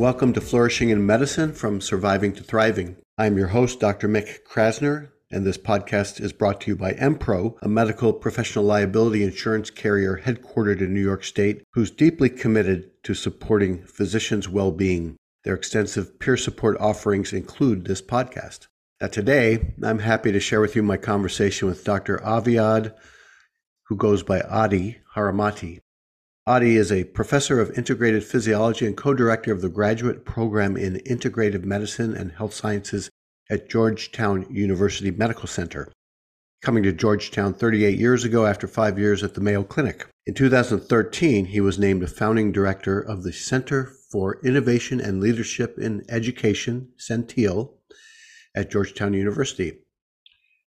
Welcome to Flourishing in Medicine from Surviving to Thriving. I'm your host, Dr. Mick Krasner, and this podcast is brought to you by MPRO, a medical professional liability insurance carrier headquartered in New York State, who's deeply committed to supporting physicians' well being. Their extensive peer support offerings include this podcast. Now, today, I'm happy to share with you my conversation with Dr. Aviad, who goes by Adi Haramati. Adi is a professor of integrated physiology and co director of the graduate program in integrative medicine and health sciences at Georgetown University Medical Center, coming to Georgetown 38 years ago after five years at the Mayo Clinic. In 2013, he was named a founding director of the Center for Innovation and Leadership in Education, CENTILE, at Georgetown University.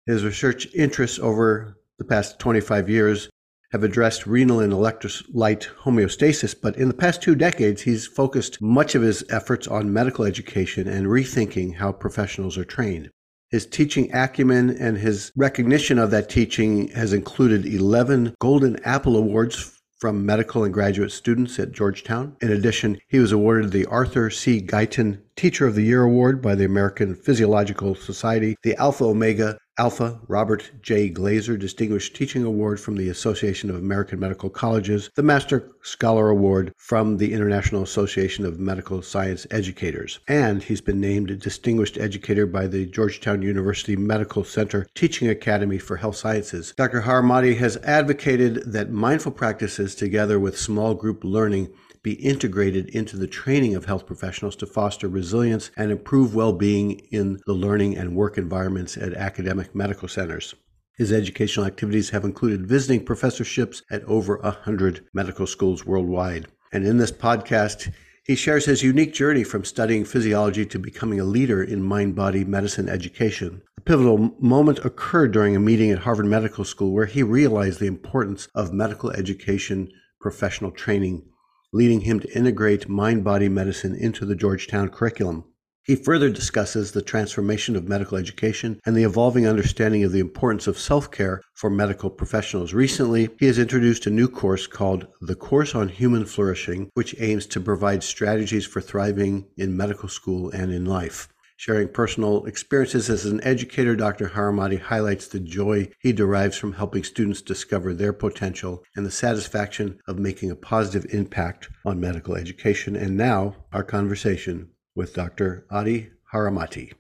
His research interests over the past 25 years have addressed renal and electrolyte homeostasis, but in the past two decades, he's focused much of his efforts on medical education and rethinking how professionals are trained. His teaching acumen and his recognition of that teaching has included 11 Golden Apple Awards from medical and graduate students at Georgetown. In addition, he was awarded the Arthur C. Guyton Teacher of the Year Award by the American Physiological Society, the Alpha Omega Alpha Robert J. Glaser Distinguished Teaching Award from the Association of American Medical Colleges, the Master Scholar Award from the International Association of Medical Science Educators, and he's been named Distinguished Educator by the Georgetown University Medical Center Teaching Academy for Health Sciences. Dr. Haramati has advocated that mindful practices together with small group learning be integrated into the training of health professionals to foster resilience and improve well being in the learning and work environments at academic medical centers. His educational activities have included visiting professorships at over 100 medical schools worldwide. And in this podcast, he shares his unique journey from studying physiology to becoming a leader in mind body medicine education. The pivotal moment occurred during a meeting at Harvard Medical School where he realized the importance of medical education professional training leading him to integrate mind body medicine into the Georgetown curriculum. He further discusses the transformation of medical education and the evolving understanding of the importance of self care for medical professionals. Recently, he has introduced a new course called The Course on Human Flourishing, which aims to provide strategies for thriving in medical school and in life. Sharing personal experiences as an educator, Dr. Haramati highlights the joy he derives from helping students discover their potential and the satisfaction of making a positive impact on medical education. And now, our conversation with Dr. Adi Haramati.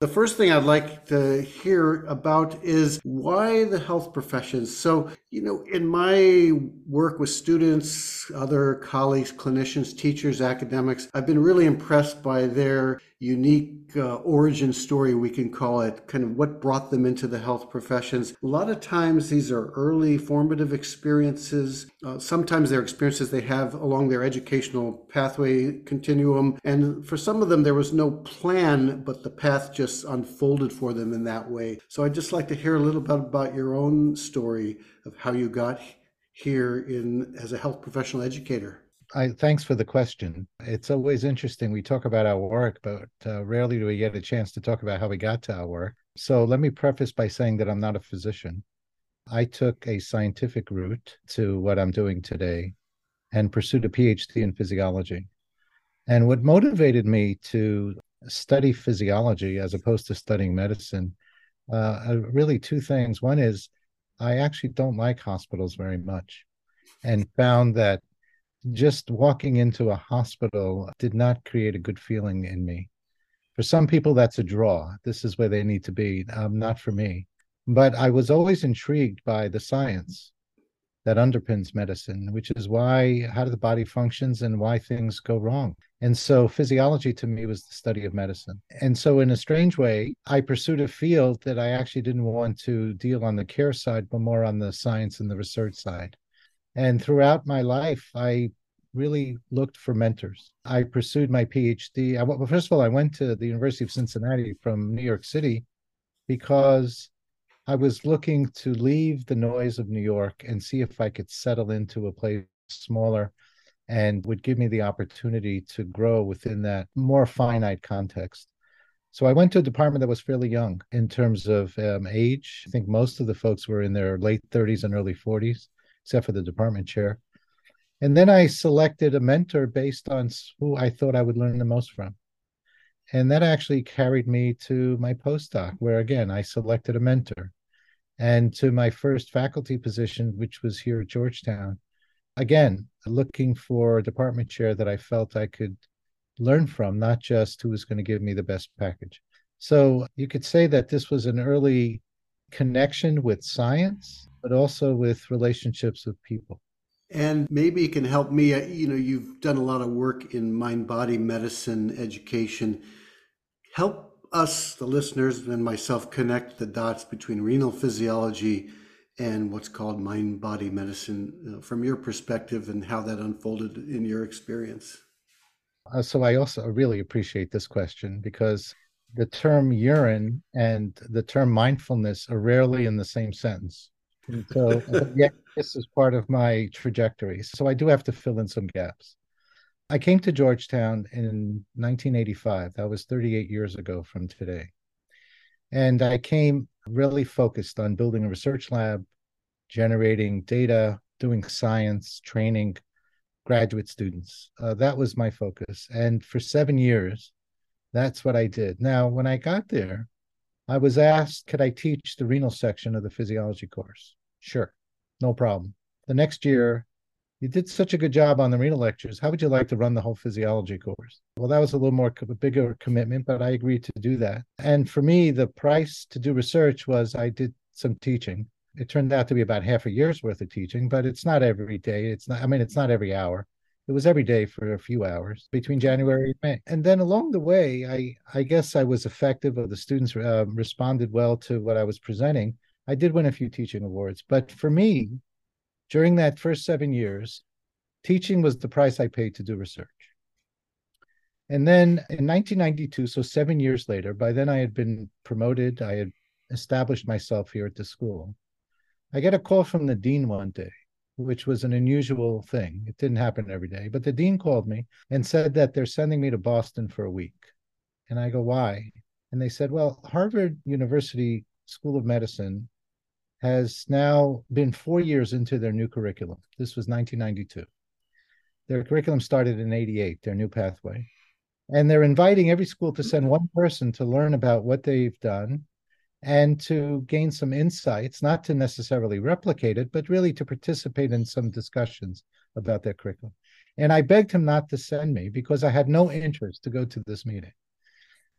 The first thing I'd like to hear about is why the health professions. So, you know, in my work with students, other colleagues, clinicians, teachers, academics, I've been really impressed by their unique uh, origin story, we can call it, kind of what brought them into the health professions. A lot of times these are early formative experiences. Uh, sometimes they're experiences they have along their educational pathway continuum. And for some of them, there was no plan, but the path just unfolded for them in that way. So I'd just like to hear a little bit about your own story of how you got here in as a health professional educator. I thanks for the question. It's always interesting. We talk about our work, but uh, rarely do we get a chance to talk about how we got to our work. So let me preface by saying that I'm not a physician. I took a scientific route to what I'm doing today and pursued a PhD in physiology. And what motivated me to study physiology as opposed to studying medicine, uh, really two things. One is I actually don't like hospitals very much and found that just walking into a hospital did not create a good feeling in me. For some people, that's a draw. This is where they need to be. Um, not for me. But I was always intrigued by the science that underpins medicine, which is why how the body functions and why things go wrong. And so physiology to me was the study of medicine. And so in a strange way, I pursued a field that I actually didn't want to deal on the care side, but more on the science and the research side. And throughout my life, I really looked for mentors. I pursued my PhD. I, well, first of all, I went to the University of Cincinnati from New York City because I was looking to leave the noise of New York and see if I could settle into a place smaller and would give me the opportunity to grow within that more finite context. So I went to a department that was fairly young in terms of um, age. I think most of the folks were in their late 30s and early 40s except for the department chair. And then I selected a mentor based on who I thought I would learn the most from. And that actually carried me to my postdoc, where again, I selected a mentor and to my first faculty position, which was here at Georgetown. Again, looking for a department chair that I felt I could learn from, not just who was going to give me the best package. So you could say that this was an early connection with science, but also with relationships with people. And maybe it can help me. You know, you've done a lot of work in mind body medicine education. Help us, the listeners, and myself connect the dots between renal physiology and what's called mind body medicine you know, from your perspective and how that unfolded in your experience. Uh, so, I also really appreciate this question because the term urine and the term mindfulness are rarely in the same sentence. And so, uh, yeah, this is part of my trajectory. So, I do have to fill in some gaps. I came to Georgetown in 1985. That was 38 years ago from today. And I came really focused on building a research lab, generating data, doing science, training graduate students. Uh, that was my focus. And for seven years, that's what I did. Now, when I got there, I was asked, could I teach the renal section of the physiology course? Sure, no problem. The next year, you did such a good job on the renal lectures. How would you like to run the whole physiology course? Well, that was a little more a bigger commitment, but I agreed to do that. And for me, the price to do research was I did some teaching. It turned out to be about half a year's worth of teaching, but it's not every day. It's not, I mean, it's not every hour. It was every day for a few hours between January and May. And then along the way, I, I guess I was effective, or the students uh, responded well to what I was presenting. I did win a few teaching awards. But for me, during that first seven years, teaching was the price I paid to do research. And then in 1992, so seven years later, by then I had been promoted, I had established myself here at the school. I get a call from the dean one day, which was an unusual thing. It didn't happen every day, but the dean called me and said that they're sending me to Boston for a week. And I go, why? And they said, well, Harvard University School of Medicine has now been four years into their new curriculum. This was 1992. Their curriculum started in 88, their new pathway. And they're inviting every school to send one person to learn about what they've done and to gain some insights, not to necessarily replicate it, but really to participate in some discussions about their curriculum. And I begged him not to send me because I had no interest to go to this meeting.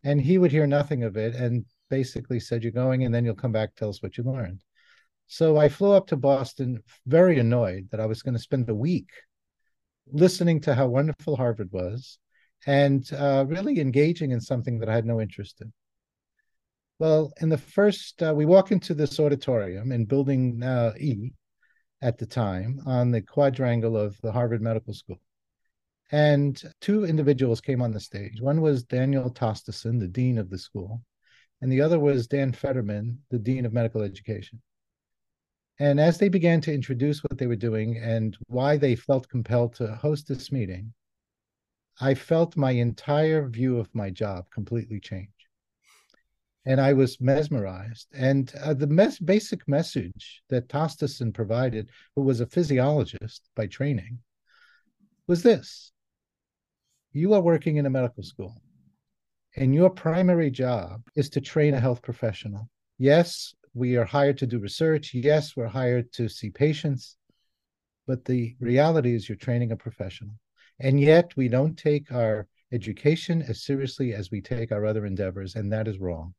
And he would hear nothing of it and basically said, You're going, and then you'll come back, tell us what you learned. So I flew up to Boston, very annoyed that I was going to spend a week listening to how wonderful Harvard was and uh, really engaging in something that I had no interest in. Well, in the first, uh, we walk into this auditorium in Building uh, E at the time on the quadrangle of the Harvard Medical School. And two individuals came on the stage. One was Daniel Tosteson, the dean of the school, and the other was Dan Federman, the dean of medical education. And as they began to introduce what they were doing and why they felt compelled to host this meeting, I felt my entire view of my job completely change. And I was mesmerized. And uh, the mes- basic message that Tosteson provided, who was a physiologist by training, was this You are working in a medical school, and your primary job is to train a health professional. Yes, we are hired to do research. Yes, we're hired to see patients. But the reality is you're training a professional. And yet we don't take our education as seriously as we take our other endeavors, and that is wrong.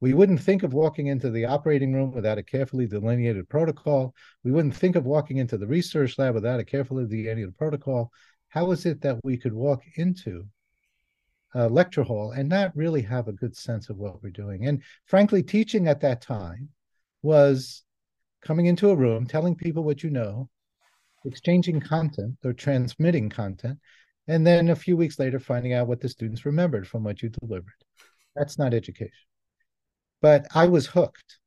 We wouldn't think of walking into the operating room without a carefully delineated protocol. We wouldn't think of walking into the research lab without a carefully delineated protocol. How is it that we could walk into uh, lecture hall and not really have a good sense of what we're doing. And frankly, teaching at that time was coming into a room, telling people what you know, exchanging content or transmitting content, and then a few weeks later finding out what the students remembered from what you delivered. That's not education. But I was hooked.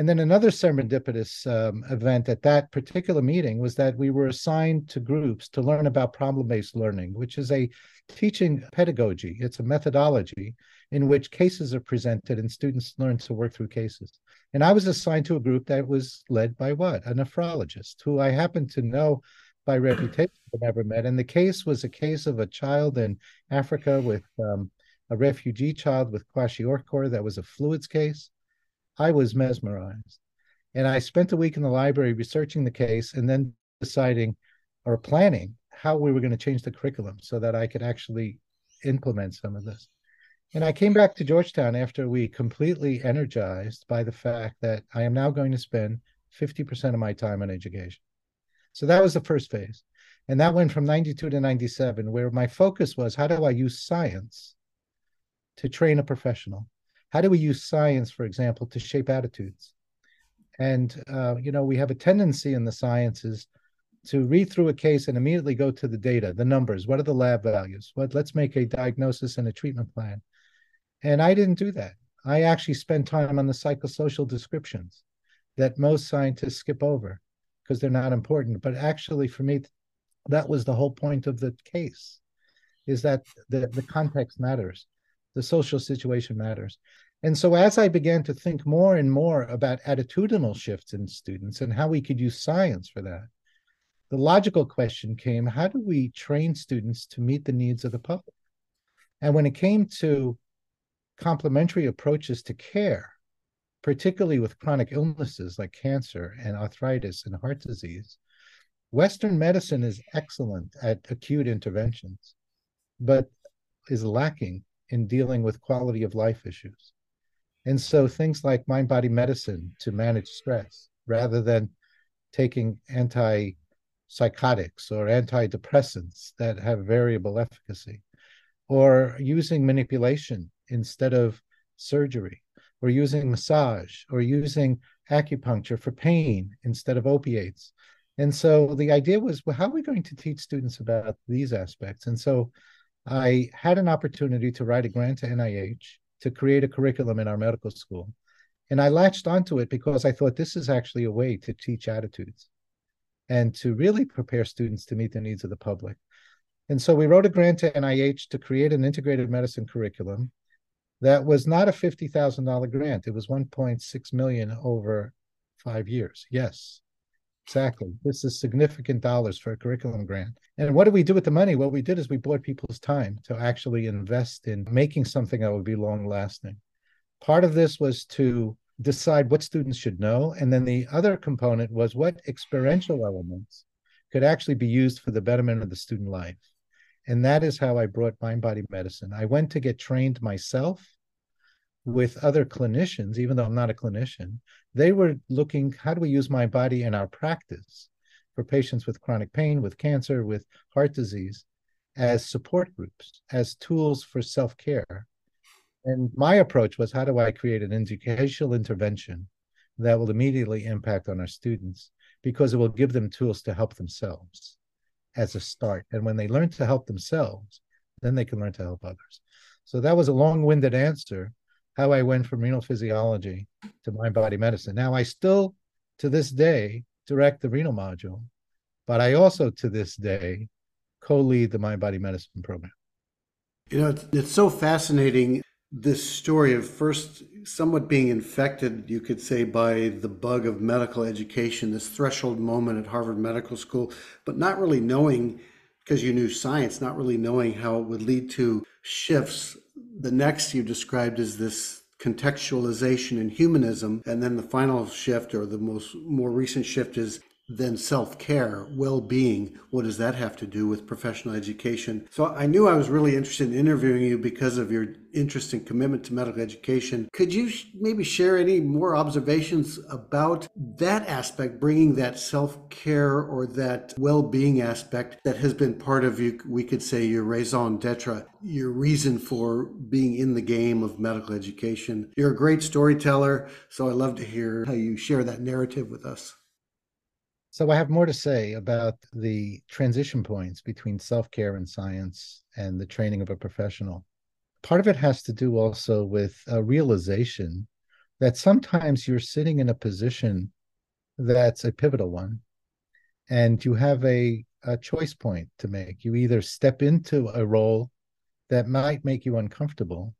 And then another serendipitous um, event at that particular meeting was that we were assigned to groups to learn about problem based learning, which is a teaching pedagogy. It's a methodology in which cases are presented and students learn to work through cases. And I was assigned to a group that was led by what? A nephrologist who I happened to know by reputation, but never met. And the case was a case of a child in Africa with um, a refugee child with kwashiorkor that was a fluids case. I was mesmerized. And I spent a week in the library researching the case and then deciding or planning how we were going to change the curriculum so that I could actually implement some of this. And I came back to Georgetown after we completely energized by the fact that I am now going to spend 50% of my time on education. So that was the first phase. And that went from 92 to 97, where my focus was how do I use science to train a professional? How do we use science, for example, to shape attitudes? And, uh, you know, we have a tendency in the sciences to read through a case and immediately go to the data, the numbers. What are the lab values? What let's make a diagnosis and a treatment plan. And I didn't do that. I actually spent time on the psychosocial descriptions that most scientists skip over because they're not important. But actually, for me, that was the whole point of the case is that the, the context matters, the social situation matters. And so, as I began to think more and more about attitudinal shifts in students and how we could use science for that, the logical question came how do we train students to meet the needs of the public? And when it came to complementary approaches to care, particularly with chronic illnesses like cancer and arthritis and heart disease, Western medicine is excellent at acute interventions, but is lacking in dealing with quality of life issues. And so things like mind body medicine to manage stress rather than taking anti psychotics or antidepressants that have variable efficacy, or using manipulation instead of surgery, or using massage, or using acupuncture for pain instead of opiates. And so the idea was, well, how are we going to teach students about these aspects? And so I had an opportunity to write a grant to NIH to create a curriculum in our medical school. And I latched onto it because I thought this is actually a way to teach attitudes and to really prepare students to meet the needs of the public. And so we wrote a grant to NIH to create an integrated medicine curriculum that was not a $50,000 grant. It was 1.6 million over five years. Yes, exactly. This is significant dollars for a curriculum grant. And what did we do with the money? What we did is we bought people's time to actually invest in making something that would be long lasting. Part of this was to decide what students should know. And then the other component was what experiential elements could actually be used for the betterment of the student life. And that is how I brought mind body medicine. I went to get trained myself with other clinicians, even though I'm not a clinician. They were looking, how do we use mind body in our practice for patients with chronic pain, with cancer, with heart disease, as support groups, as tools for self care and my approach was how do I create an educational intervention that will immediately impact on our students because it will give them tools to help themselves as a start. And when they learn to help themselves, then they can learn to help others. So that was a long winded answer how I went from renal physiology to mind body medicine. Now, I still, to this day, direct the renal module, but I also, to this day, co lead the mind body medicine program. You know, it's, it's so fascinating this story of first somewhat being infected, you could say, by the bug of medical education, this threshold moment at Harvard Medical School, but not really knowing, because you knew science, not really knowing how it would lead to shifts. The next you described is this contextualization and humanism and then the final shift or the most more recent shift is then self care, well being. What does that have to do with professional education? So I knew I was really interested in interviewing you because of your interest and commitment to medical education. Could you maybe share any more observations about that aspect, bringing that self care or that well being aspect that has been part of you, we could say, your raison d'etre, your reason for being in the game of medical education? You're a great storyteller, so I love to hear how you share that narrative with us. So I have more to say about the transition points between self-care and science and the training of a professional. Part of it has to do also with a realization that sometimes you're sitting in a position that's a pivotal one and you have a, a choice point to make. You either step into a role that might make you uncomfortable,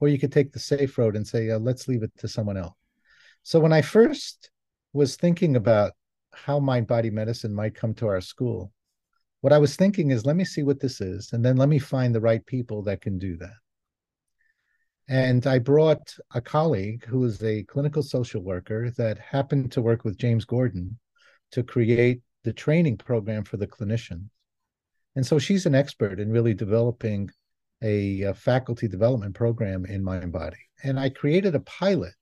or you could take the safe road and say, uh, let's leave it to someone else. So when I first was thinking about how mind body medicine might come to our school, what I was thinking is let me see what this is, and then let me find the right people that can do that. And I brought a colleague who is a clinical social worker that happened to work with James Gordon to create the training program for the clinicians. And so she's an expert in really developing a, a faculty development program in mind body. And I created a pilot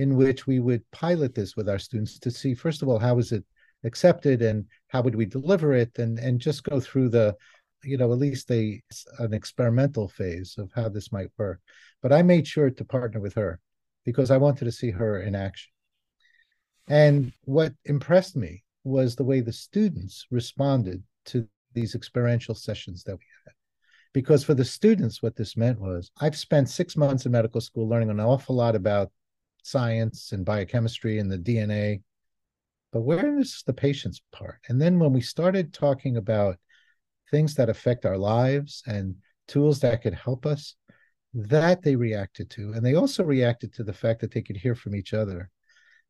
in which we would pilot this with our students to see, first of all, how is it accepted and how would we deliver it and, and just go through the, you know, at least a, an experimental phase of how this might work. But I made sure to partner with her because I wanted to see her in action. And what impressed me was the way the students responded to these experiential sessions that we had. Because for the students, what this meant was I've spent six months in medical school learning an awful lot about science and biochemistry and the DNA. But where is the patient's part? And then when we started talking about things that affect our lives and tools that could help us, that they reacted to. And they also reacted to the fact that they could hear from each other.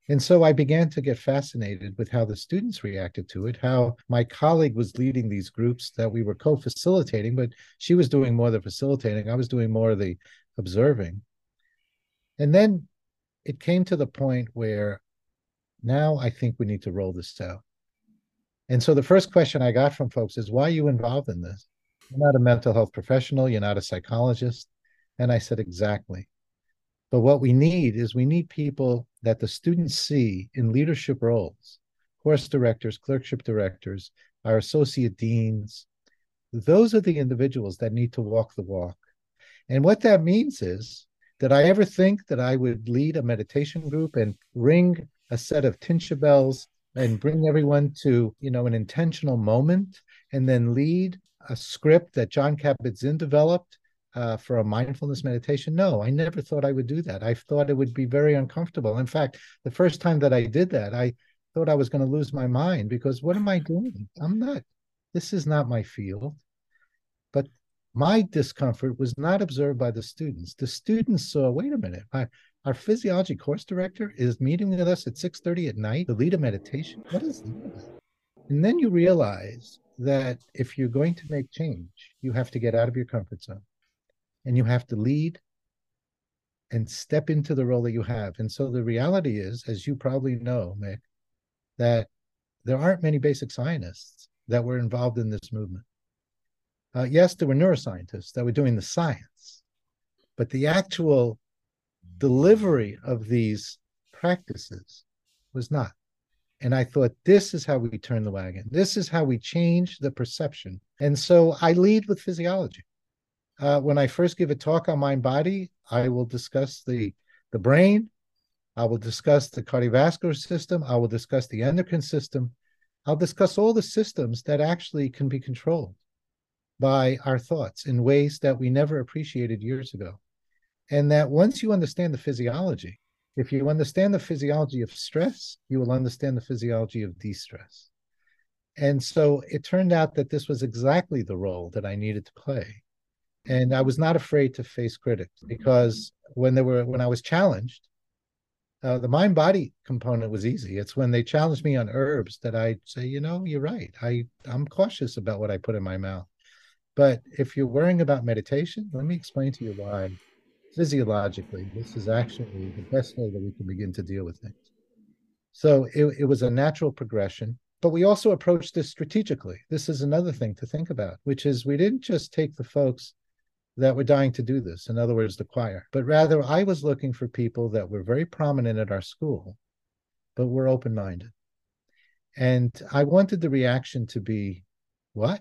And so I began to get fascinated with how the students reacted to it, how my colleague was leading these groups that we were co facilitating, but she was doing more of the facilitating. I was doing more of the observing. And then it came to the point where now I think we need to roll this out. And so the first question I got from folks is, why are you involved in this? You're not a mental health professional, you're not a psychologist. And I said, exactly. But what we need is we need people that the students see in leadership roles, course directors, clerkship directors, our associate deans. Those are the individuals that need to walk the walk. And what that means is, did I ever think that I would lead a meditation group and ring a set of Tingsha bells and bring everyone to, you know, an intentional moment and then lead a script that Jon Kabat-Zinn developed uh, for a mindfulness meditation? No, I never thought I would do that. I thought it would be very uncomfortable. In fact, the first time that I did that, I thought I was going to lose my mind because what am I doing? I'm not, this is not my field. My discomfort was not observed by the students. The students saw, wait a minute, our physiology course director is meeting with us at 6.30 at night to lead a meditation. What is this? And then you realize that if you're going to make change, you have to get out of your comfort zone and you have to lead and step into the role that you have. And so the reality is, as you probably know, Mick, that there aren't many basic scientists that were involved in this movement. Uh, yes, there were neuroscientists that were doing the science, but the actual delivery of these practices was not. And I thought, this is how we turn the wagon. This is how we change the perception. And so I lead with physiology uh, when I first give a talk on mind body, I will discuss the the brain. I will discuss the cardiovascular system. I will discuss the endocrine system. I'll discuss all the systems that actually can be controlled by our thoughts in ways that we never appreciated years ago. And that once you understand the physiology, if you understand the physiology of stress, you will understand the physiology of de-stress. And so it turned out that this was exactly the role that I needed to play and I was not afraid to face critics because when they were when I was challenged, uh, the mind body component was easy. It's when they challenged me on herbs that I say, you know, you're right. I I'm cautious about what I put in my mouth. But if you're worrying about meditation, let me explain to you why physiologically this is actually the best way that we can begin to deal with things. So it, it was a natural progression. But we also approached this strategically. This is another thing to think about, which is we didn't just take the folks that were dying to do this, in other words, the choir. But rather, I was looking for people that were very prominent at our school, but were open minded. And I wanted the reaction to be, What?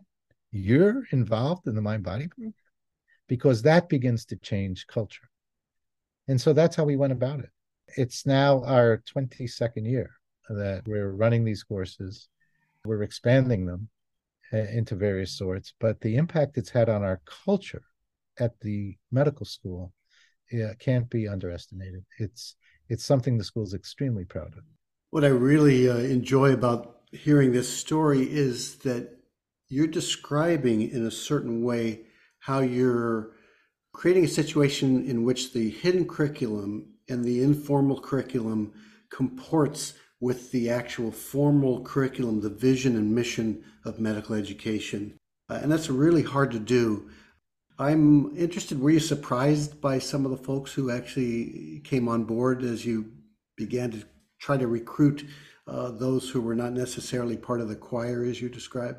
You're involved in the mind body program? Because that begins to change culture. And so that's how we went about it. It's now our 22nd year that we're running these courses, we're expanding them eh, into various sorts, but the impact it's had on our culture at the medical school yeah, can't be underestimated. It's it's something the school is extremely proud of. What I really uh, enjoy about hearing this story is that you're describing in a certain way how you're creating a situation in which the hidden curriculum and the informal curriculum comports with the actual formal curriculum, the vision and mission of medical education. Uh, and that's really hard to do. I'm interested, were you surprised by some of the folks who actually came on board as you began to try to recruit uh, those who were not necessarily part of the choir as you describe?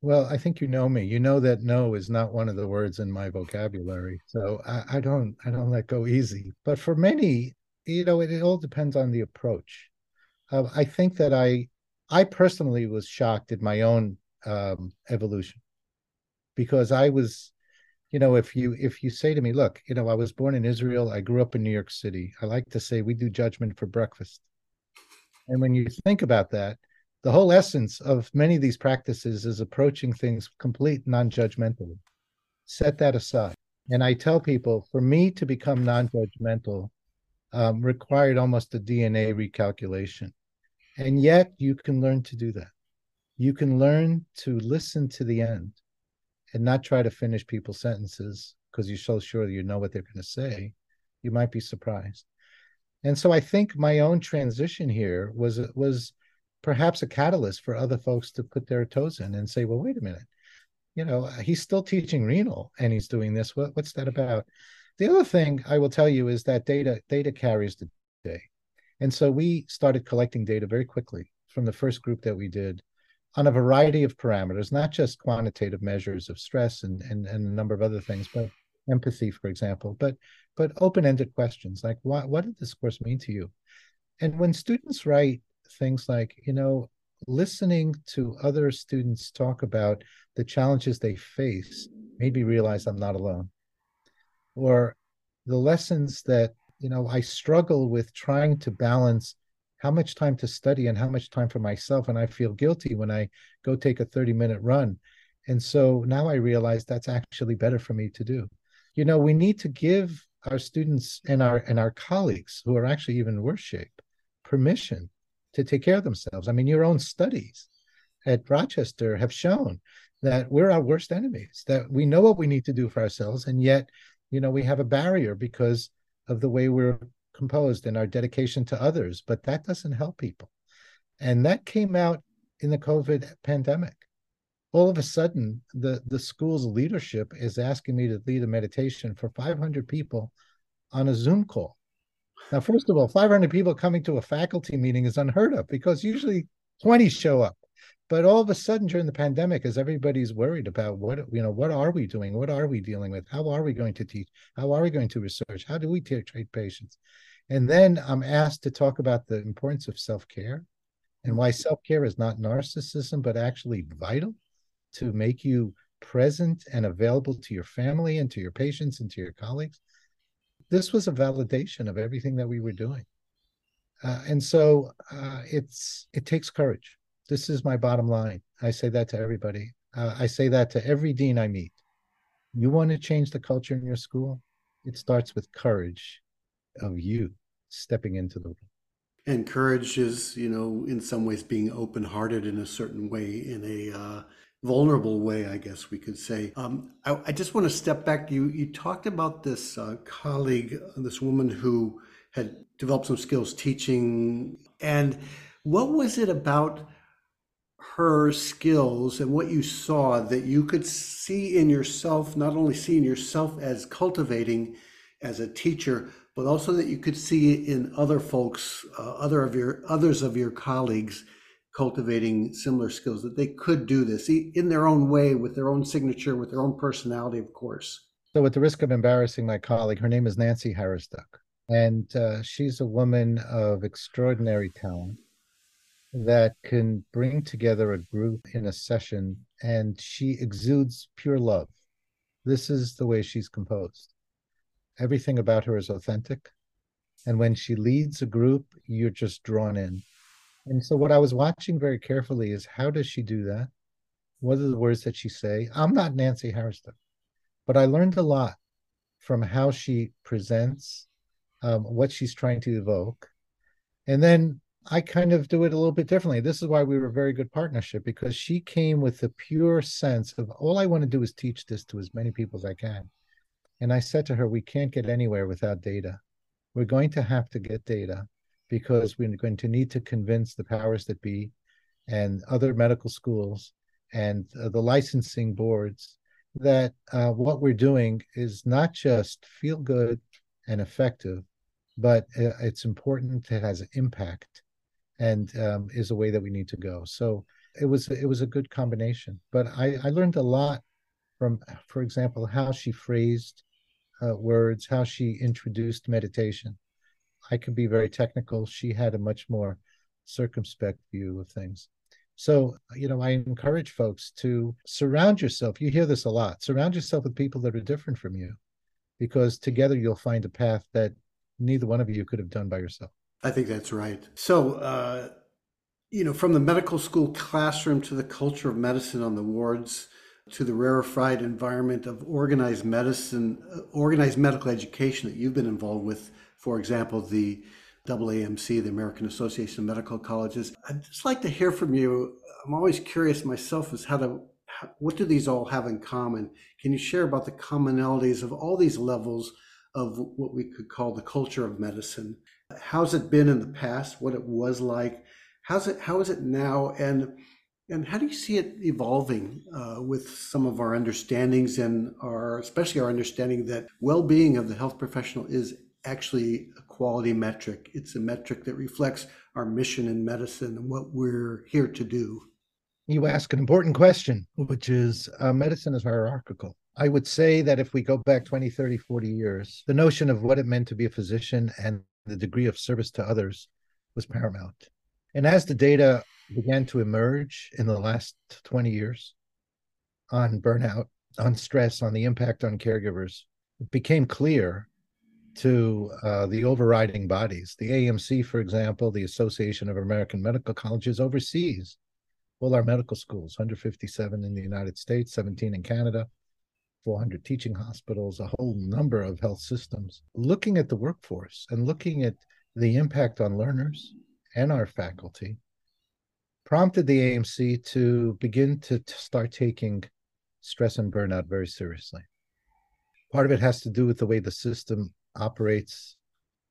Well, I think you know me. You know that no is not one of the words in my vocabulary. So I, I don't I don't let go easy. But for many, you know, it, it all depends on the approach. Uh, I think that I I personally was shocked at my own um, evolution because I was, you know, if you if you say to me, look, you know, I was born in Israel, I grew up in New York City. I like to say we do judgment for breakfast. And when you think about that, the whole essence of many of these practices is approaching things complete non-judgmentally. Set that aside. And I tell people, for me to become non-judgmental um, required almost a DNA recalculation. And yet you can learn to do that. You can learn to listen to the end and not try to finish people's sentences because you're so sure you know what they're going to say. You might be surprised. And so I think my own transition here was was perhaps a catalyst for other folks to put their toes in and say, well, wait a minute, you know, he's still teaching renal and he's doing this. What, what's that about? The other thing I will tell you is that data data carries the day. And so we started collecting data very quickly from the first group that we did on a variety of parameters, not just quantitative measures of stress and, and, and a number of other things, but empathy, for example, but but open-ended questions like what what did this course mean to you? And when students write things like, you know, listening to other students talk about the challenges they face made me realize I'm not alone. Or the lessons that, you know, I struggle with trying to balance how much time to study and how much time for myself. And I feel guilty when I go take a 30 minute run. And so now I realize that's actually better for me to do. You know, we need to give our students and our and our colleagues who are actually even worse shape permission to take care of themselves. I mean, your own studies at Rochester have shown that we're our worst enemies, that we know what we need to do for ourselves, and yet, you know, we have a barrier because of the way we're composed and our dedication to others, but that doesn't help people. And that came out in the COVID pandemic. All of a sudden, the, the school's leadership is asking me to lead a meditation for 500 people on a Zoom call. Now, first of all, 500 people coming to a faculty meeting is unheard of because usually 20 show up. But all of a sudden during the pandemic, as everybody's worried about what you know, what are we doing? What are we dealing with? How are we going to teach? How are we going to research? How do we treat patients? And then I'm asked to talk about the importance of self-care and why self-care is not narcissism, but actually vital to make you present and available to your family and to your patients and to your colleagues this was a validation of everything that we were doing. Uh, and so uh, it's it takes courage. This is my bottom line. I say that to everybody. Uh, I say that to every dean I meet. You want to change the culture in your school? It starts with courage of you stepping into the room. And courage is, you know, in some ways being open-hearted in a certain way, in a uh, vulnerable way, I guess we could say. Um, I, I, just want to step back. You you talked about this uh, colleague, this woman who had developed some skills teaching, and what was it about her skills and what you saw that you could see in yourself, not only see in yourself as cultivating as a teacher, but also that you could see in other folks, uh, other of your others of your colleagues cultivating similar skills that they could do this in their own way with their own signature with their own personality of course. So at the risk of embarrassing my colleague her name is nancy Harazduk and uh, she's a woman of extraordinary talent that can bring together a group in a session and she exudes pure love. This is the way she's composed. Everything about her is authentic and when she leads a group you're just drawn in and so what I was watching very carefully is how does she do that? What are the words that she say? I'm not Nancy Harazduk, but I learned a lot from how she presents, um, what she's trying to evoke. And then I kind of do it a little bit differently. This is why we were a very good partnership because she came with the pure sense of all I want to do is teach this to as many people as I can. And I said to her, we can't get anywhere without data. We're going to have to get data because we're going to need to convince the powers that be and other medical schools and uh, the licensing boards that uh, what we're doing is not just feel good and effective, but uh, it's important. It has an impact, and um, is a way that we need to go. So it was it was a good combination. But I, I learned a lot from, for example, how she phrased uh, words, how she introduced meditation. I can be very technical. She had a much more circumspect view of things. So, you know, I encourage folks to surround yourself. You hear this a lot surround yourself with people that are different from you because together you'll find a path that neither one of you could have done by yourself. I think that's right. So, uh, you know, from the medical school classroom to the culture of medicine on the wards to the rarefied environment of organized medicine, uh, organized medical education that you've been involved with, for example, the AAMC, the American Association of Medical Colleges. I'd just like to hear from you. I'm always curious myself as how to what do these all have in common? Can you share about the commonalities of all these levels of what we could call the culture of medicine? How's it been in the past? What it was like? How's it? How is it now? And and how do you see it evolving uh, with some of our understandings and our, especially our understanding that well-being of the health professional is actually a quality metric. It's a metric that reflects our mission in medicine and what we're here to do. You ask an important question, which is uh, medicine is hierarchical. I would say that if we go back 20, 30, 40 years, the notion of what it meant to be a physician and the degree of service to others was paramount. And as the data began to emerge in the last 20 years on burnout, on stress, on the impact on caregivers, it became clear to uh, the overriding bodies. The AAMC, for example, the Association of American Medical Colleges, oversees all our medical schools 157 in the United States, 17 in Canada, 400 teaching hospitals, a whole number of health systems. Looking at the workforce and looking at the impact on learners and our faculty prompted the AAMC to begin to, to start taking stress and burnout very seriously. Part of it has to do with the way the system operates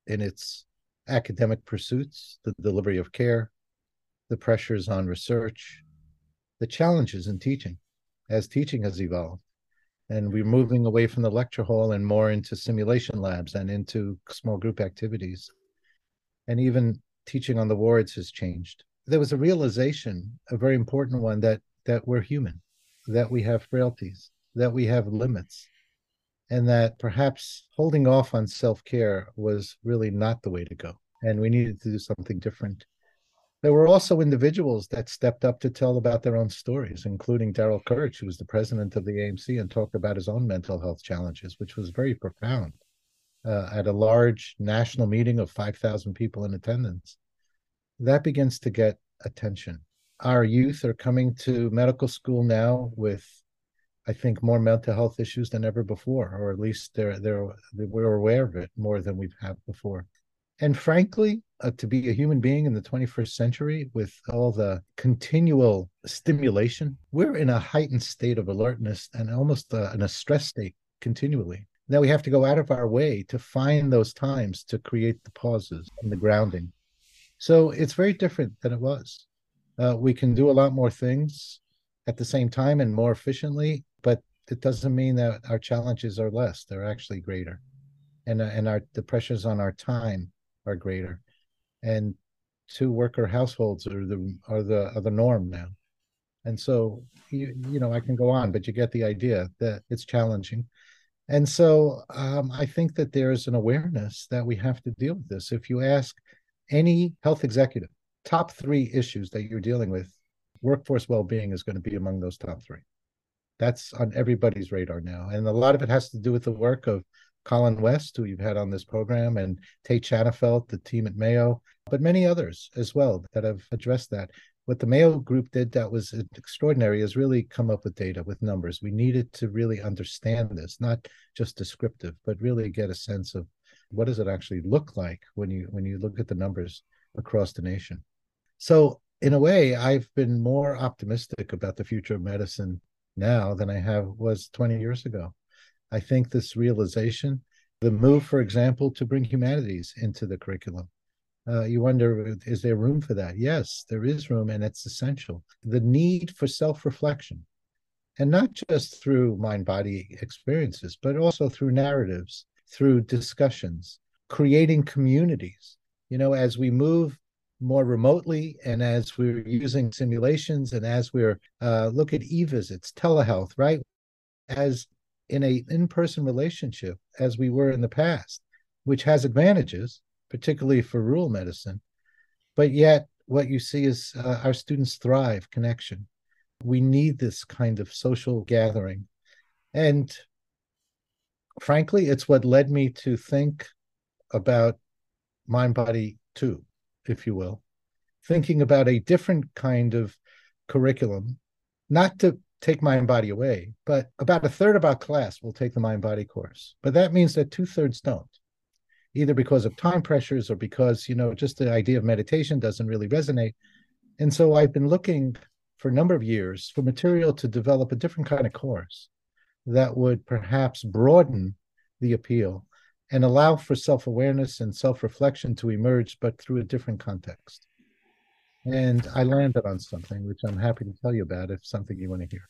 in its academic pursuits, the delivery of care, the pressures on research, the challenges in teaching as teaching has evolved. And we're moving away from the lecture hall and more into simulation labs and into small group activities. And even teaching on the wards has changed. There was a realization, a very important one, that that we're human, that we have frailties, that we have limits, and that perhaps holding off on self care was really not the way to go. And we needed to do something different. There were also individuals that stepped up to tell about their own stories, including Darrell Kirch, who was the president of the AAMC and talked about his own mental health challenges, which was very profound uh, at a large national meeting of 5,000 people in attendance. That begins to get attention. Our youth are coming to medical school now with I think more mental health issues than ever before, or at least they're they're we're aware of it more than we've had before. And frankly, uh, to be a human being in the 21st century with all the continual stimulation, we're in a heightened state of alertness and almost uh, in a stress state continually. Now we have to go out of our way to find those times to create the pauses and the grounding. So it's very different than it was. Uh, we can do a lot more things at the same time and more efficiently but it doesn't mean that our challenges are less they're actually greater. And and our the pressures on our time are greater. And two worker households are the are the are the norm now. And so you, you know i can go on but you get the idea that it's challenging. And so um, i think that there's an awareness that we have to deal with this. If you ask any health executive top three issues that you're dealing with workforce well-being is going to be among those top three that's on everybody's radar now. And a lot of it has to do with the work of Colin West, who you've had on this program, and Tait Shanafelt, the team at Mayo, but many others as well that have addressed that. What the Mayo group did that was extraordinary is really come up with data, with numbers. We needed to really understand this, not just descriptive, but really get a sense of what does it actually look like when you when you look at the numbers across the nation. So in a way, I've been more optimistic about the future of medicine now than I have was 20 years ago. I think this realization, the move, for example, to bring humanities into the curriculum, Uh, you wonder, is there room for that? Yes, there is room, and it's essential. The need for self reflection, and not just through mind body experiences, but also through narratives, through discussions, creating communities. You know, as we move more remotely and as we're using simulations and as we're uh, look at e-visits telehealth right? As in a in-person relationship as we were in the past which has advantages particularly for rural medicine but yet what you see is uh, our students thrive connection. We need this kind of social gathering. And frankly it's what led me to think about mind body 2 if you will, thinking about a different kind of curriculum, not to take mind body away, but about a third of our class will take the mind body course. But that means that two thirds don't, either because of time pressures or because, you know, just the idea of meditation doesn't really resonate. And so I've been looking for a number of years for material to develop a different kind of course that would perhaps broaden the appeal and allow for self awareness and self reflection to emerge, but through a different context. And I landed on something which I'm happy to tell you about if something you want to hear.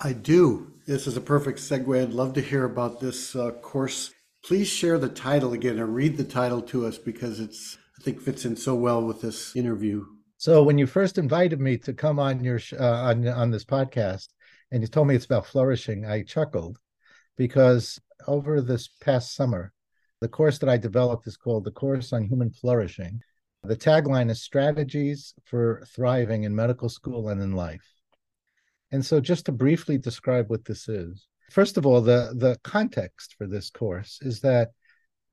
I do. This is a perfect segue. I'd love to hear about this uh, course. Please share the title again or read the title to us because it's, I think, fits in so well with this interview. So when you first invited me to come on your uh, on on this podcast, and you told me it's about flourishing, I chuckled because over this past summer, the course that I developed is called the Course on Human Flourishing. The tagline is Strategies for Thriving in Medical School and in Life. And so, just to briefly describe what this is, first of all, the, the context for this course is that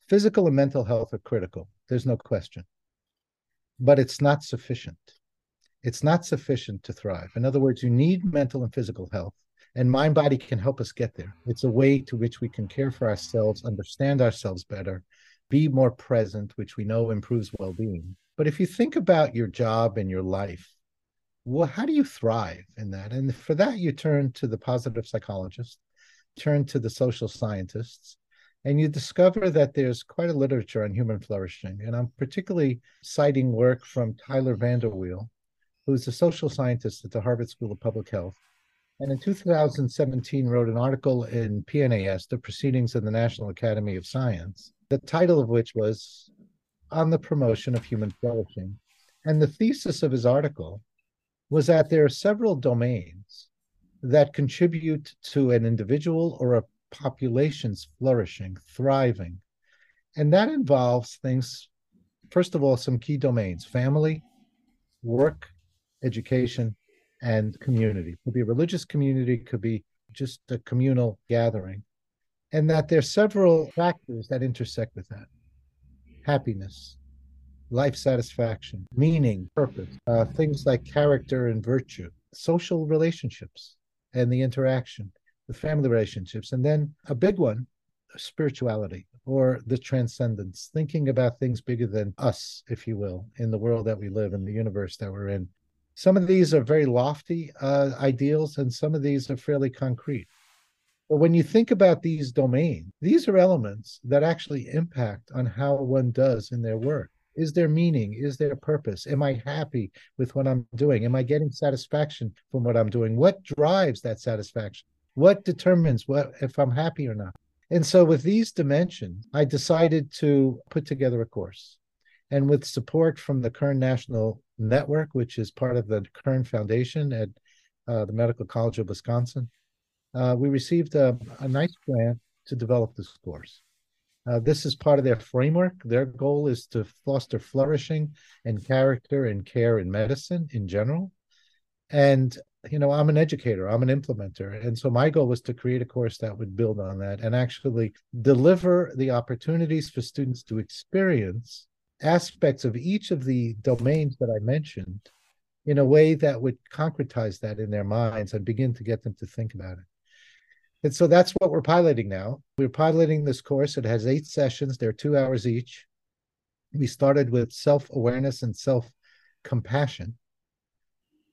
physical and mental health are critical. There's no question. But it's not sufficient. It's not sufficient to thrive. In other words, you need mental and physical health and mind body can help us get there. It's a way to which we can care for ourselves, understand ourselves better, be more present, which we know improves well being. But if you think about your job and your life, well, how do you thrive in that? And for that, you turn to the positive psychologist, turn to the social scientists, and you discover that there's quite a literature on human flourishing. And I'm particularly citing work from Tyler VanderWeele, who's a social scientist at the Harvard School of Public Health and in 2017 wrote an article in PNAS, the Proceedings of the National Academy of Science, the title of which was On the Promotion of Human Flourishing. And the thesis of his article was that there are several domains that contribute to an individual or a population's flourishing, thriving. And that involves things, first of all, some key domains family, work, education, and community. It could be a religious community, could be just a communal gathering. And that there are several factors that intersect with that happiness, life satisfaction, meaning, purpose, uh, things like character and virtue, social relationships and the interaction, the family relationships. And then a big one, spirituality or the transcendence, thinking about things bigger than us, if you will, in the world that we live in, the universe that we're in. Some of these are very lofty uh, ideals, and some of these are fairly concrete. But when you think about these domains, these are elements that actually impact on how one does in their work. Is there meaning? Is there purpose? Am I happy with what I'm doing? Am I getting satisfaction from what I'm doing? What drives that satisfaction? What determines what if I'm happy or not? And so with these dimensions, I decided to put together a course. And with support from the Kern National Network, which is part of the Kern Foundation at uh, the Medical College of Wisconsin, uh, we received a, a, nice grant to develop this course. Uh, this is part of their framework. Their goal is to foster flourishing and character and care in medicine in general. And, you know, I'm an educator, I'm an implementer. And so my goal was to create a course that would build on that and actually deliver the opportunities for students to experience aspects of each of the domains that I mentioned in a way that would concretize that in their minds and begin to get them to think about it. And so that's what we're piloting now. We're piloting this course. It has eight sessions, they're two hours each. We started with self awareness and self compassion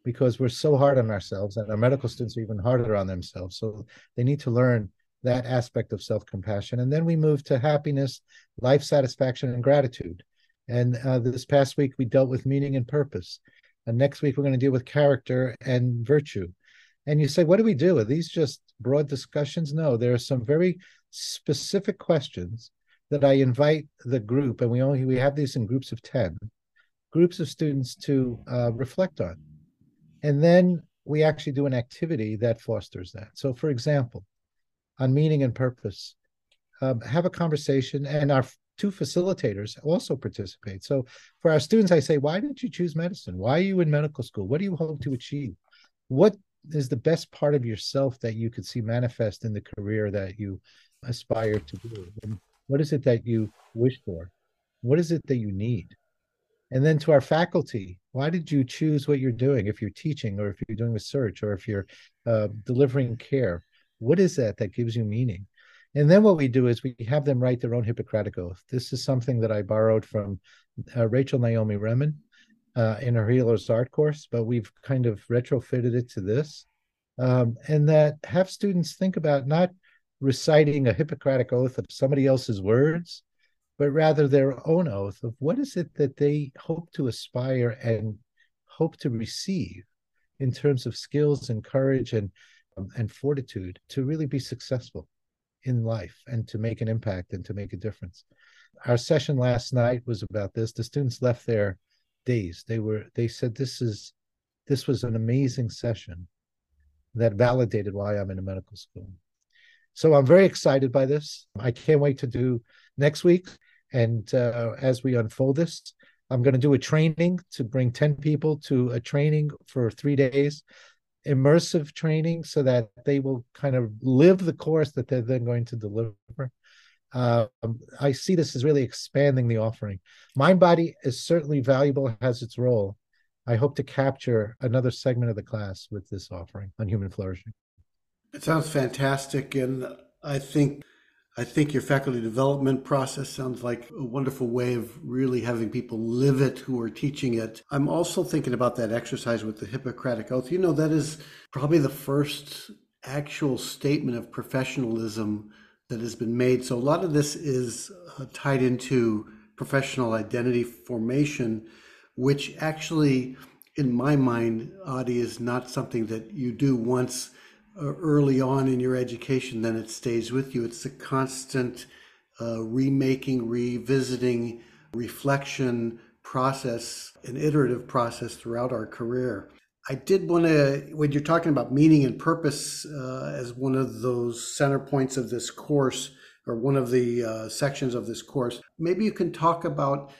because we're so hard on ourselves, and our medical students are even harder on themselves. So they need to learn that aspect of self compassion. And then we move to happiness, life satisfaction, and gratitude And uh, this past week, we dealt with meaning and purpose. And next week, we're going to deal with character and virtue. And you say, what do we do? Are these just broad discussions? No, there are some very specific questions that I invite the group, and we only we have these in groups of 10, groups of students to uh, reflect on. And then we actually do an activity that fosters that. So, for example, on meaning and purpose, um, have a conversation, and our two facilitators also participate. So, for our students, I say, why did you choose medicine? Why are you in medical school? What do you hope to achieve? What is the best part of yourself that you could see manifest in the career that you aspire to do? And what is it that you wish for? What is it that you need? And then to our faculty, why did you choose what you're doing? If you're teaching, or if you're doing research, or if you're uh, delivering care, what is that that gives you meaning? And then what we do is we have them write their own Hippocratic Oath. This is something that I borrowed from uh, Rachel Naomi Remen uh, in her Healer's Art course, but we've kind of retrofitted it to this. Um, and that have students think about not reciting a Hippocratic oath of somebody else's words, but rather their own oath of what is it that they hope to aspire and hope to receive in terms of skills and courage and um, and fortitude to really be successful in life and to make an impact and to make a difference. Our session last night was about this. The students left there dazed. They were they said this is this was an amazing session that validated why I'm in a medical school. So I'm very excited by this. I can't wait to do next week. And uh, as we unfold this, I'm going to do a training to bring 10 people to a training for three days, immersive training, so that they will kind of live the course that they're then going to deliver. Uh, I see this as really expanding the offering. Mind Body is certainly valuable, has its role. I hope to capture another segment of the class with this offering on human flourishing. It sounds fantastic, and I think I think your faculty development process sounds like a wonderful way of really having people live it who are teaching it. I'm also thinking about that exercise with the Hippocratic Oath. You know, that is probably the first actual statement of professionalism that has been made. So a lot of this is uh, tied into professional identity formation, which actually, in my mind, Adi, is not something that you do once early on in your education, then it stays with you. It's a constant uh, remaking, revisiting, reflection process, an iterative process throughout our career. I did want to, when you're talking about meaning and purpose uh, as one of those center points of this course, or one of the uh, sections of this course, maybe you can talk about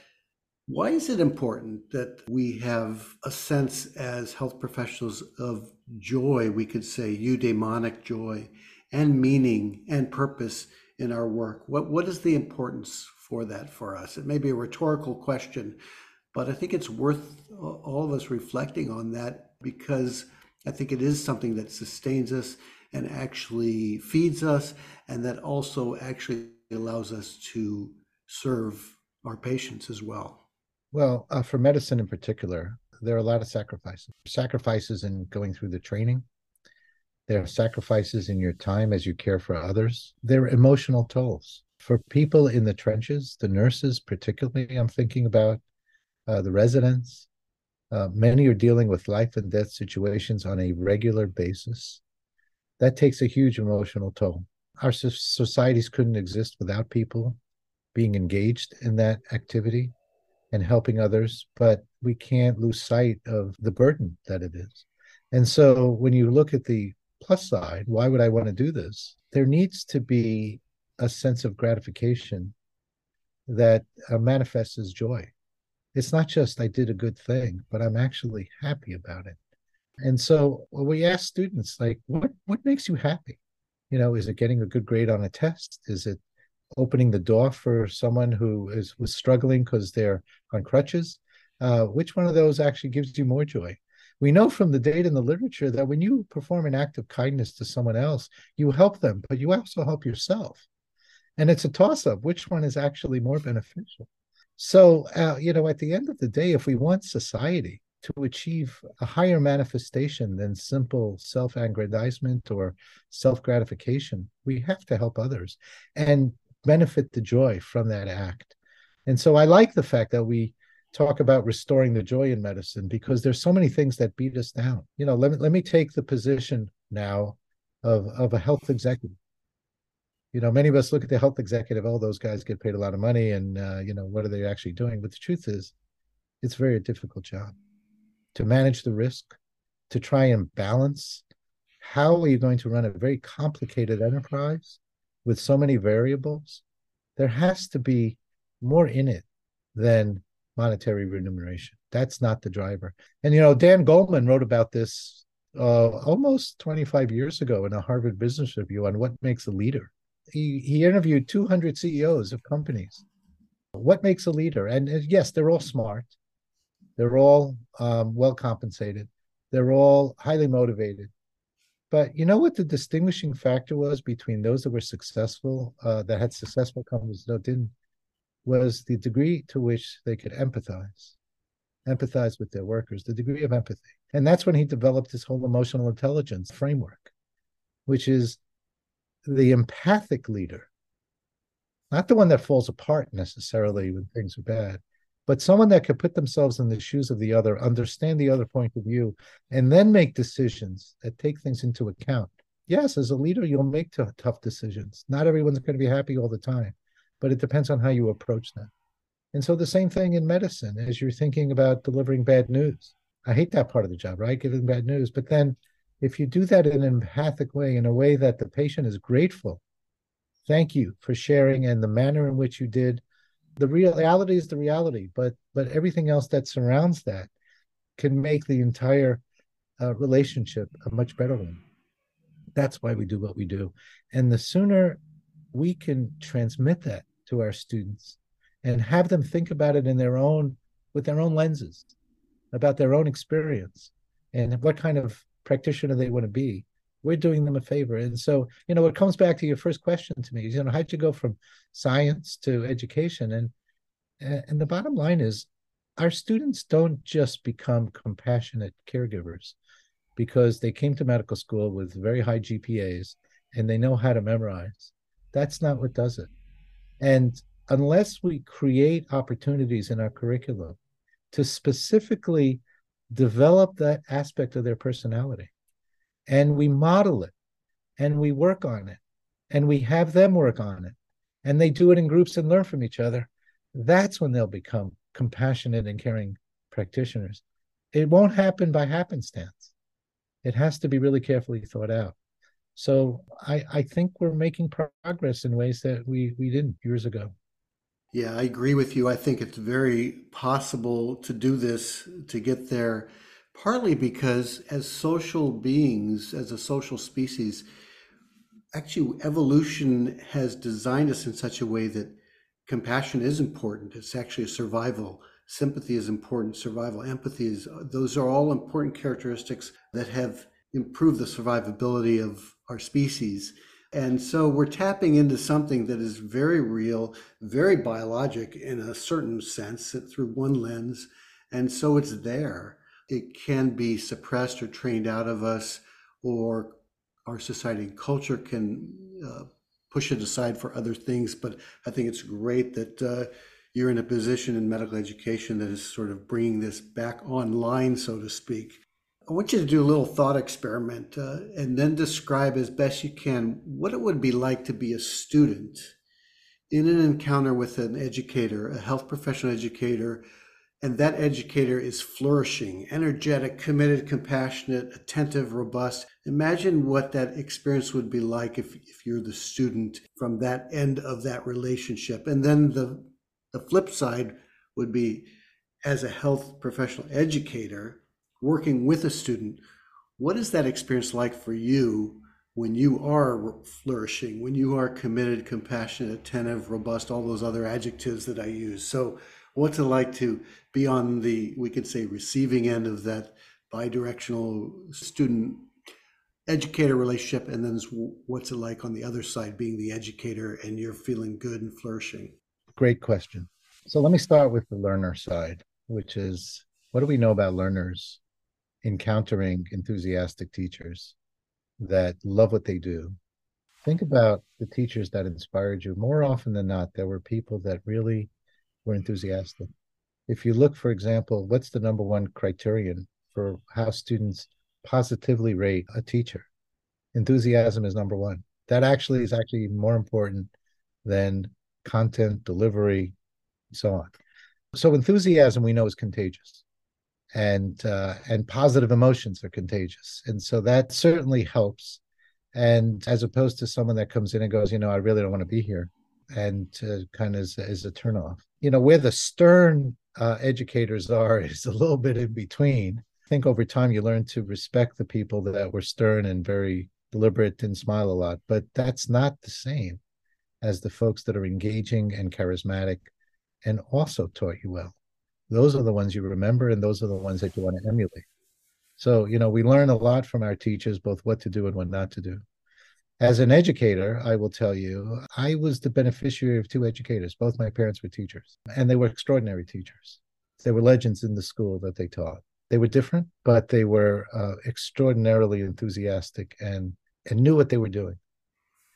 why is it important that we have a sense as health professionals of joy, we could say eudaimonic joy, and meaning and purpose in our work? What, what is the importance for that for us? It may be a rhetorical question, but I think it's worth all of us reflecting on that because I think it is something that sustains us and actually feeds us, and that also actually allows us to serve our patients as well. Well, uh, for medicine in particular, there are a lot of sacrifices. Sacrifices in going through the training. There are sacrifices in your time as you care for others. There are emotional tolls. For people in the trenches, the nurses particularly, I'm thinking about uh, the residents. Uh, many are dealing with life and death situations on a regular basis. That takes a huge emotional toll. Our societies couldn't exist without people being engaged in that activity and helping others, but we can't lose sight of the burden that it is. And so when you look at the plus side, why would I want to do this? There needs to be a sense of gratification that uh, manifests as joy. It's not just I did a good thing, but I'm actually happy about it. And so we ask students like, what what makes you happy? You know, is it getting a good grade on a test? Is it opening the door for someone who is was struggling because they're on crutches uh, which one of those actually gives you more joy? We know from the data in the literature that when you perform an act of kindness to someone else you help them but you also help yourself. And it's a toss up which one is actually more beneficial? So uh, you know at the end of the day if we want society to achieve a higher manifestation than simple self aggrandizement or self gratification, we have to help others. And benefit the joy from that act. And so I like the fact that we talk about restoring the joy in medicine because there's so many things that beat us down. You know, let me let me take the position now of of a health executive. You know, many of us look at the health executive. Oh, those guys get paid a lot of money, and uh, you know, what are they actually doing? But the truth is, it's a very difficult job to manage the risk, to try and balance. How are you going to run a very complicated enterprise with so many variables? There has to be more in it than monetary remuneration. That's not the driver. And you know, Dan Goleman wrote about this uh, almost 25 years ago in a Harvard Business Review on what makes a leader. He he interviewed 200 CEOs of companies. What makes a leader? And, yes, they're all smart. They're all um, well compensated. They're all highly motivated. But you know what the distinguishing factor was between those that were successful, uh, that had successful companies that didn't? was the degree to which they could empathize, empathize with their workers, the degree of empathy. And that's when he developed his whole emotional intelligence framework, which is the empathic leader, not the one that falls apart necessarily when things are bad, but someone that could put themselves in the shoes of the other, understand the other point of view, and then make decisions that take things into account. Yes, as a leader, you'll make t- tough decisions. Not everyone's going to be happy all the time but it depends on how you approach them. And so the same thing in medicine as you're thinking about delivering bad news. I hate that part of the job, right? Giving bad news. But then if you do that in an empathic way, in a way that the patient is grateful, thank you for sharing and the manner in which you did. The reality is the reality, but but everything else that surrounds that can make the entire uh, relationship a much better one. That's why we do what we do. And the sooner we can transmit that to our students and have them think about it in their own with their own lenses about their own experience and what kind of practitioner they want to be we're doing them a favor. And so you know it comes back to your first question to me you know how'd you go from science to education? And eh, and the bottom line is our students don't just become compassionate caregivers because they came to medical school with very high gpas and they know how to memorize. That's not what does it. And unless we create opportunities in our curriculum to specifically develop that aspect of their personality and we model it and we work on it and we have them work on it and they do it in groups and learn from each other that's when they'll become compassionate and caring practitioners it won't happen by happenstance it has to be really carefully thought out so I, I think we're making progress in ways that we, we didn't years ago. Yeah, I agree with you. I think it's very possible to do this, to get there, partly because as social beings, as a social species, actually evolution has designed us in such a way that compassion is important. It's actually a survival. Sympathy is important, survival, empathy is, those are all important characteristics that have improved the survivability of our species. And so we're tapping into something that is very real, very biologic in a certain sense through one lens. And so it's there. It can be suppressed or trained out of us, or our society and culture can uh, push it aside for other things. But I think it's great that uh, you're in a position in medical education that is sort of bringing this back online, so to speak. I want you to do a little thought experiment uh, and then describe as best you can what it would be like to be a student in an encounter with an educator, a health professional educator, and that educator is flourishing, energetic, committed, compassionate, attentive, robust. Imagine what that experience would be like if, if you're the student from that end of that relationship. And then the, the flip side would be as a health professional educator, working with a student, what is that experience like for you when you are flourishing, when you are committed, compassionate, attentive, robust, all those other adjectives that I use? So, what's it like to be on the, we could say, receiving end of that bidirectional student educator relationship? And then what's it like on the other side, being the educator and you're feeling good and flourishing? Great question. So, let me start with the learner side, which is what do we know about learners encountering enthusiastic teachers that love what they do. Think about the teachers that inspired you. More often than not, there were people that really were enthusiastic. If you look, for example, what's the number one criterion for how students positively rate a teacher? Enthusiasm is number one. That actually is actually more important than content, delivery, so on. So enthusiasm we know is contagious, and uh, and positive emotions are contagious, and so that certainly helps. And as opposed to someone that comes in and goes, you know, I really don't want to be here, and uh, kind of is, is a turnoff. You know, where the stern uh, educators are is a little bit in between. I think over time you learn to respect the people that were stern and very deliberate and smile a lot, but that's not the same as the folks that are engaging and charismatic and also taught you well. Those are the ones you remember, and those are the ones that you want to emulate. So, you know, we learn a lot from our teachers, both what to do and what not to do. As an educator, I will tell you, I was the beneficiary of two educators. Both my parents were teachers, and they were extraordinary teachers. They were legends in the school that they taught. They were different, but they were uh, extraordinarily enthusiastic and and knew what they were doing,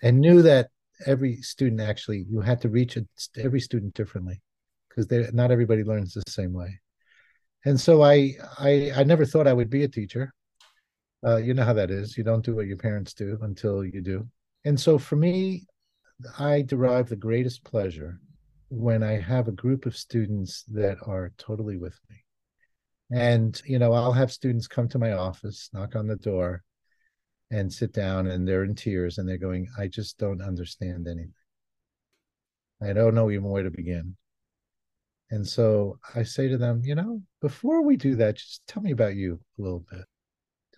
and knew that every student actually you had to reach every student differently because not everybody learns the same way. And so I I I never thought I would be a teacher. Uh, you know how that is. You don't do what your parents do until you do. And so for me, I derive the greatest pleasure when I have a group of students that are totally with me. And, you know, I'll have students come to my office, knock on the door, and sit down, and they're in tears and they're going, I just don't understand anything. I don't know even where to begin. And so I say to them, you know, before we do that, just tell me about you a little bit.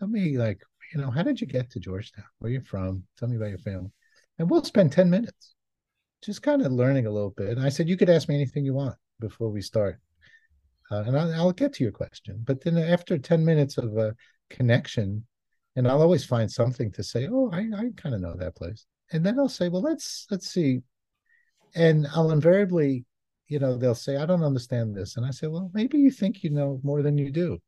Tell me, like, you know, how did you get to Georgetown? Where are you from? Tell me about your family. And we'll spend 10 minutes just kind of learning a little bit. And I said, you could ask me anything you want before we start. Uh, and I'll, I'll, get to your question. But then after 10 minutes of a connection, and I'll always find something to say, oh, I, I kind of know that place. And then I'll say, well, let's let's see. And I'll invariably you know they'll say i don't understand this and i say well maybe you think you know more than you do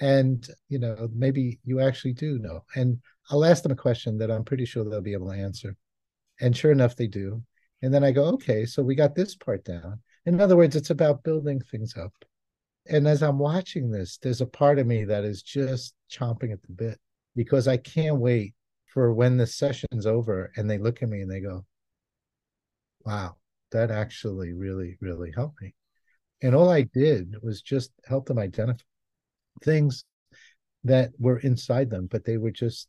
and you know maybe you actually do know. And i'll ask them a question that i'm pretty sure they'll be able to answer. And sure enough they do. And then i go okay so we got this part down. In other words it's about building things up. And as i'm watching this there's a part of me that is just chomping at the bit because i can't wait for when the session's over and they look at me and they go wow that actually really, really helped me. And all I did was just help them identify things that were inside them, but they were just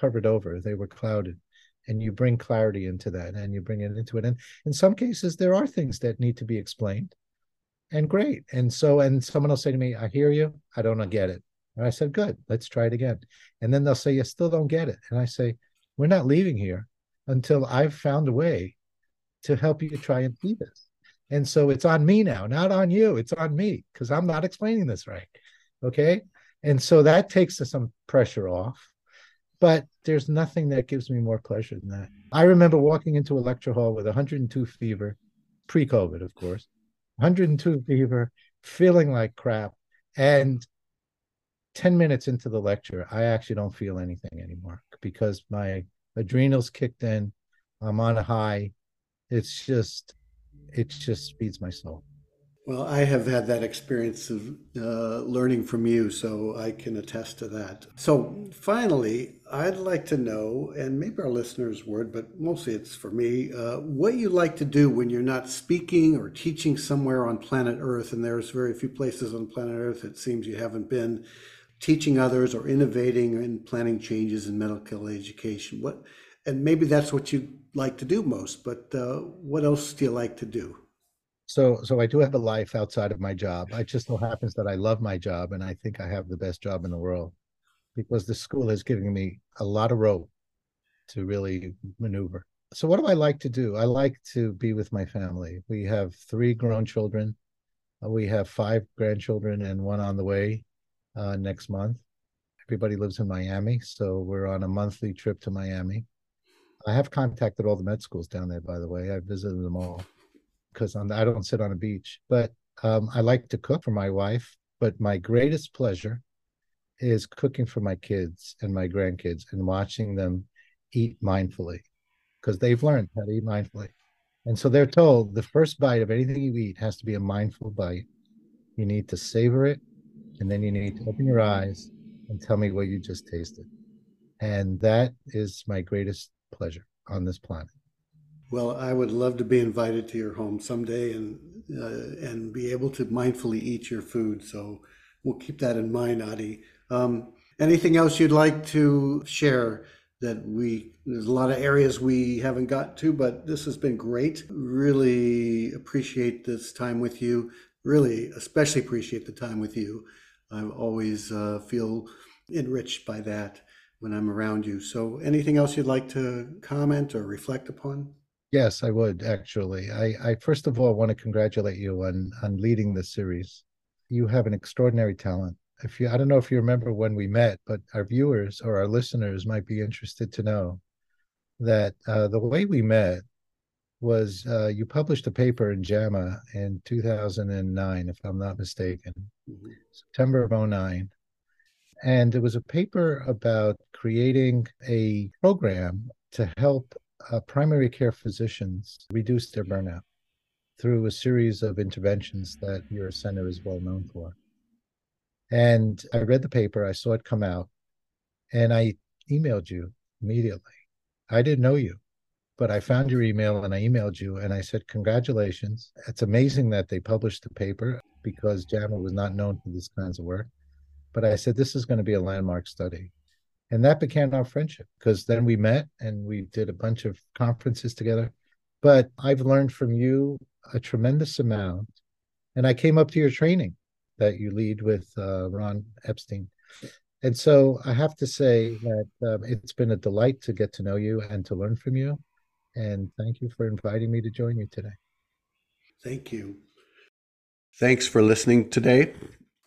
covered over, they were clouded. And you bring clarity into that and you bring it into it. And in some cases, there are things that need to be explained. And great. And so, and someone will say to me, I hear you, I don't get it. And I said, Good, let's try it again. And then they'll say, You still don't get it. And I say, We're not leaving here until I've found a way to help you try and see this. And so it's on me now, not on you. It's on me because I'm not explaining this right. Okay. And so that takes some pressure off. But there's nothing that gives me more pleasure than that. I remember walking into a lecture hall with 102 fever, pre COVID, of course, 102 fever, feeling like crap. And 10 minutes into the lecture, I actually don't feel anything anymore because my adrenals kicked in. I'm on a high it's just it just feeds my soul well i have had that experience of uh, learning from you so i can attest to that so finally i'd like to know and maybe our listeners would but mostly it's for me uh, what you like to do when you're not speaking or teaching somewhere on planet earth and there's very few places on planet earth it seems you haven't been teaching others or innovating and planning changes in medical education what and maybe that's what you like to do most. But uh, what else do you like to do? So, so I do have a life outside of my job. It just so happens that I love my job, and I think I have the best job in the world because the school has given me a lot of rope to really maneuver. So, what do I like to do? I like to be with my family. We have three grown children. Uh, we have five grandchildren and one on the way uh, next month. Everybody lives in Miami, so we're on a monthly trip to Miami. I have contacted all the med schools down there, by the way. I've visited them all because I don't sit on a beach. But um, I like to cook for my wife. But my greatest pleasure is cooking for my kids and my grandkids and watching them eat mindfully because they've learned how to eat mindfully. And so they're told the first bite of anything you eat has to be a mindful bite. You need to savor it, and then you need to open your eyes and tell me what you just tasted. And that is my greatest pleasure on this planet. Well, I would love to be invited to your home someday and uh, and be able to mindfully eat your food. So we'll keep that in mind, Adi. Um, anything else you'd like to share that we there's a lot of areas we haven't got to but this has been great really appreciate this time with you really especially appreciate the time with you i always uh, feel enriched by that when i'm around you so anything else you'd like to comment or reflect upon yes i would actually i, I first of all want to congratulate you on on leading this series you have an extraordinary talent if you, I don't know if you remember when we met, but our viewers or our listeners might be interested to know that uh, the way we met was uh, you published a paper in JAMA in 2009, if I'm not mistaken, mm-hmm. September of 09. And it was a paper about creating a program to help uh, primary care physicians reduce their burnout through a series of interventions that your center is well known for. And I read the paper, I saw it come out, and I emailed you immediately. I didn't know you, but I found your email and I emailed you and I said, Congratulations. It's amazing that they published the paper because JAMA was not known for this kinds of work. But I said, This is going to be a landmark study. And that began our friendship because then we met and we did a bunch of conferences together. But I've learned from you a tremendous amount. And I came up to your training that you lead with uh, Ron Epstein. And so I have to say that um, it's been a delight to get to know you and to learn from you. And thank you for inviting me to join you today. Thank you. Thanks for listening today.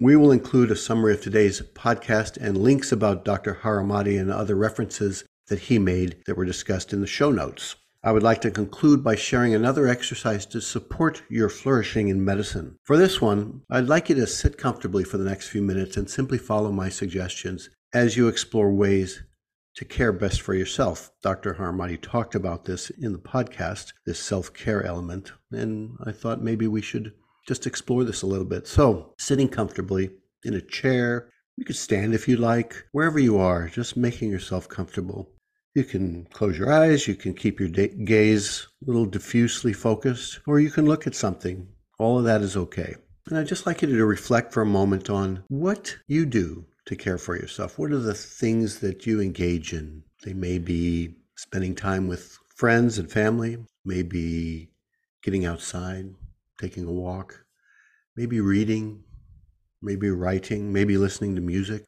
We will include a summary of today's podcast and links about Dr. Haramati and other references that he made that were discussed in the show notes. I would like to conclude by sharing another exercise to support your flourishing in medicine. For this one, I'd like you to sit comfortably for the next few minutes and simply follow my suggestions as you explore ways to care best for yourself. Dr. Haramati talked about this in the podcast, this self care element, and I thought maybe we should just explore this a little bit. So, sitting comfortably in a chair, you could stand if you like, wherever you are, just making yourself comfortable. You can close your eyes, you can keep your gaze a little diffusely focused, or you can look at something. All of that is okay. And I'd just like you to reflect for a moment on what you do to care for yourself. What are the things that you engage in? They may be spending time with friends and family, maybe getting outside, taking a walk, maybe reading, maybe writing, maybe listening to music.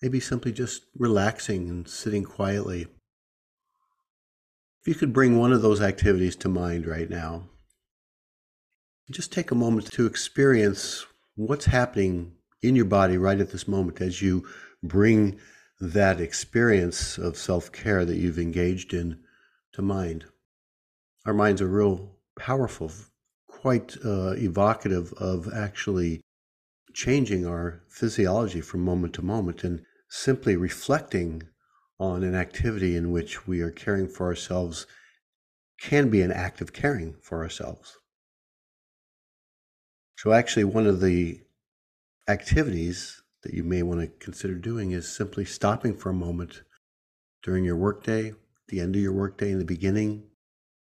Maybe simply just relaxing and sitting quietly. If you could bring one of those activities to mind right now, just take a moment to experience what's happening in your body right at this moment as you bring that experience of self care that you've engaged in to mind. Our minds are real powerful, quite uh, evocative of actually changing our physiology from moment to moment. And simply reflecting on an activity in which we are caring for ourselves can be an act of caring for ourselves. So, actually, one of the activities that you may want to consider doing is simply stopping for a moment during your workday, the end of your workday, in the beginning,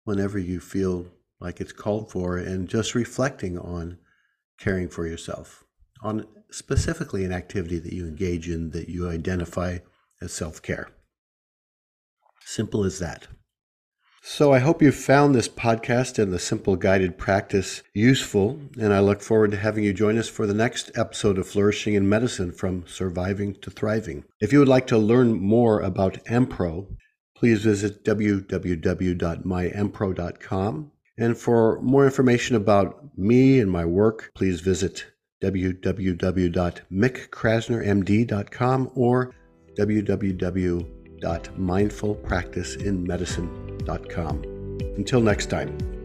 whenever you feel like it's called for, and just reflecting on caring for yourself on specifically an activity that you engage in that you identify as self care. Simple as that. So I hope you found this podcast and the simple guided practice useful, and I look forward to having you join us for the next episode of Flourishing in Medicine from Surviving to Thriving. If you would like to learn more about Empro, please visit www.myempro.com. And for more information about me and my work, please visit www.mickkrasnermd.com or www.mindfulpracticeinmedicine.com. Until next time.